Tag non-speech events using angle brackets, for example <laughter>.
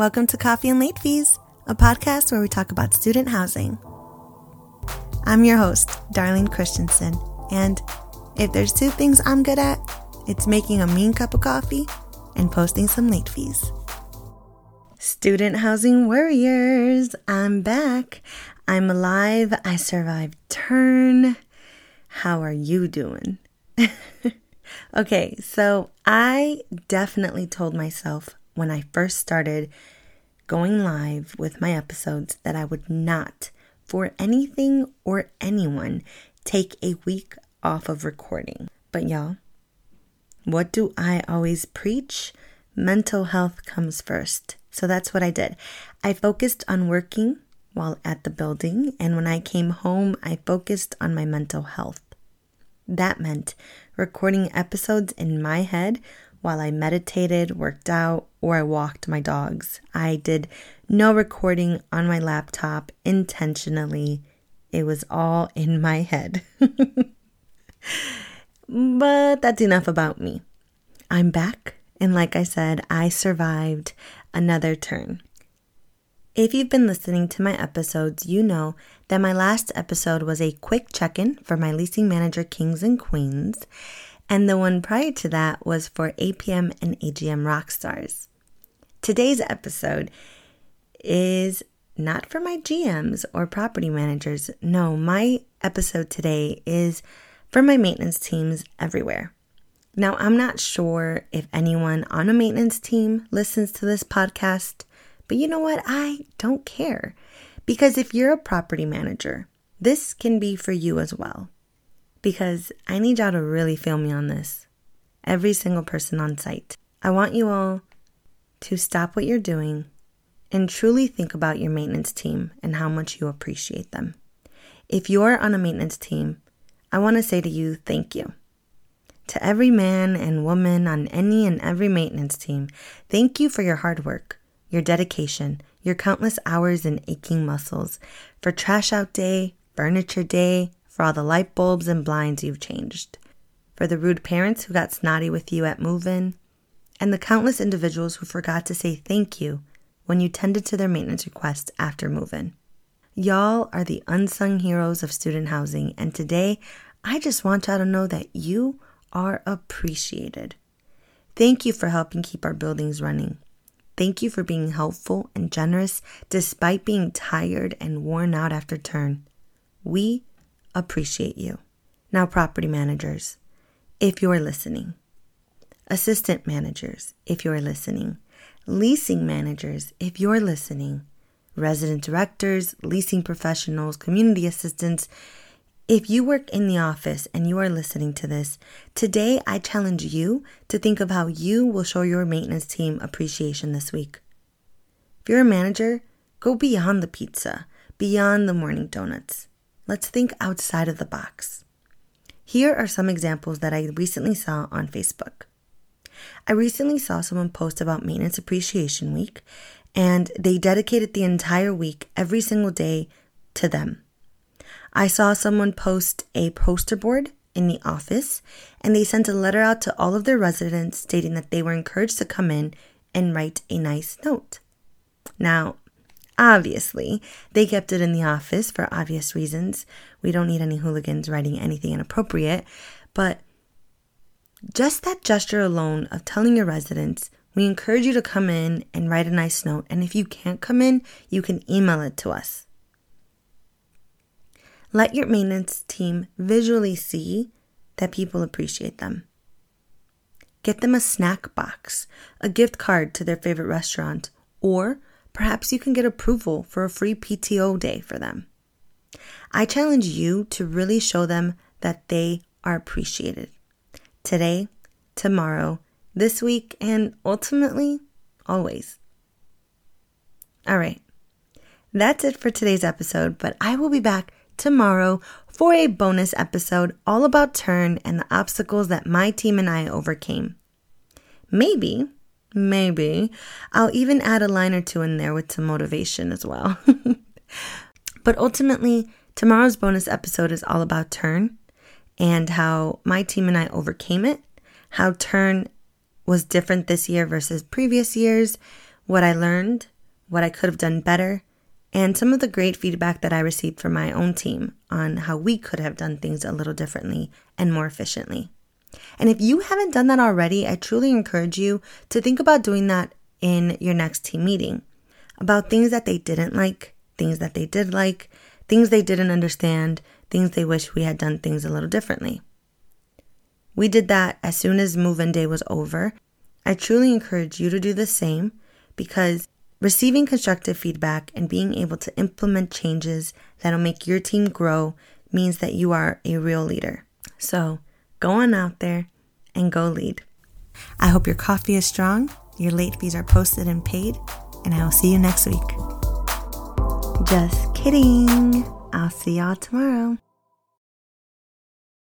Welcome to Coffee and Late Fees, a podcast where we talk about student housing. I'm your host, Darlene Christensen, and if there's two things I'm good at, it's making a mean cup of coffee and posting some late fees. Student housing warriors, I'm back. I'm alive. I survived turn. How are you doing? <laughs> okay, so I definitely told myself when I first started going live with my episodes that I would not, for anything or anyone, take a week off of recording. But y'all, what do I always preach? Mental health comes first. So that's what I did. I focused on working while at the building, and when I came home, I focused on my mental health. That meant recording episodes in my head while I meditated, worked out, or I walked my dogs. I did no recording on my laptop intentionally. It was all in my head. <laughs> but that's enough about me. I'm back, and like I said, I survived another turn. If you've been listening to my episodes, you know that my last episode was a quick check in for my leasing manager, Kings and Queens, and the one prior to that was for APM and AGM Rockstars. Today's episode is not for my GMs or property managers. No, my episode today is for my maintenance teams everywhere. Now, I'm not sure if anyone on a maintenance team listens to this podcast but you know what? I don't care. Because if you're a property manager, this can be for you as well. Because I need y'all to really feel me on this. Every single person on site. I want you all to stop what you're doing and truly think about your maintenance team and how much you appreciate them. If you're on a maintenance team, I want to say to you, thank you. To every man and woman on any and every maintenance team, thank you for your hard work your dedication, your countless hours and aching muscles, for trash out day, furniture day, for all the light bulbs and blinds you've changed, for the rude parents who got snotty with you at move in, and the countless individuals who forgot to say thank you when you tended to their maintenance requests after move in. Y'all are the unsung heroes of student housing, and today I just want y'all to know that you are appreciated. Thank you for helping keep our buildings running. Thank you for being helpful and generous despite being tired and worn out after turn. We appreciate you. Now, property managers, if you're listening, assistant managers, if you're listening, leasing managers, if you're listening, resident directors, leasing professionals, community assistants, if you work in the office and you are listening to this, today I challenge you to think of how you will show your maintenance team appreciation this week. If you're a manager, go beyond the pizza, beyond the morning donuts. Let's think outside of the box. Here are some examples that I recently saw on Facebook. I recently saw someone post about Maintenance Appreciation Week, and they dedicated the entire week, every single day, to them. I saw someone post a poster board in the office and they sent a letter out to all of their residents stating that they were encouraged to come in and write a nice note. Now, obviously, they kept it in the office for obvious reasons. We don't need any hooligans writing anything inappropriate, but just that gesture alone of telling your residents, we encourage you to come in and write a nice note. And if you can't come in, you can email it to us. Let your maintenance team visually see that people appreciate them. Get them a snack box, a gift card to their favorite restaurant, or perhaps you can get approval for a free PTO day for them. I challenge you to really show them that they are appreciated. Today, tomorrow, this week, and ultimately, always. All right. That's it for today's episode, but I will be back tomorrow for a bonus episode all about turn and the obstacles that my team and I overcame. Maybe, maybe, I'll even add a line or two in there with some motivation as well. <laughs> but ultimately, tomorrow's bonus episode is all about turn and how my team and I overcame it, how turn was different this year versus previous years, what I learned, what I could have done better, and some of the great feedback that I received from my own team on how we could have done things a little differently and more efficiently. And if you haven't done that already, I truly encourage you to think about doing that in your next team meeting about things that they didn't like, things that they did like, things they didn't understand, things they wish we had done things a little differently. We did that as soon as move in day was over. I truly encourage you to do the same because receiving constructive feedback and being able to implement changes that'll make your team grow means that you are a real leader. So go on out there and go lead. I hope your coffee is strong, your late fees are posted and paid, and I will see you next week. Just kidding. I'll see y'all tomorrow.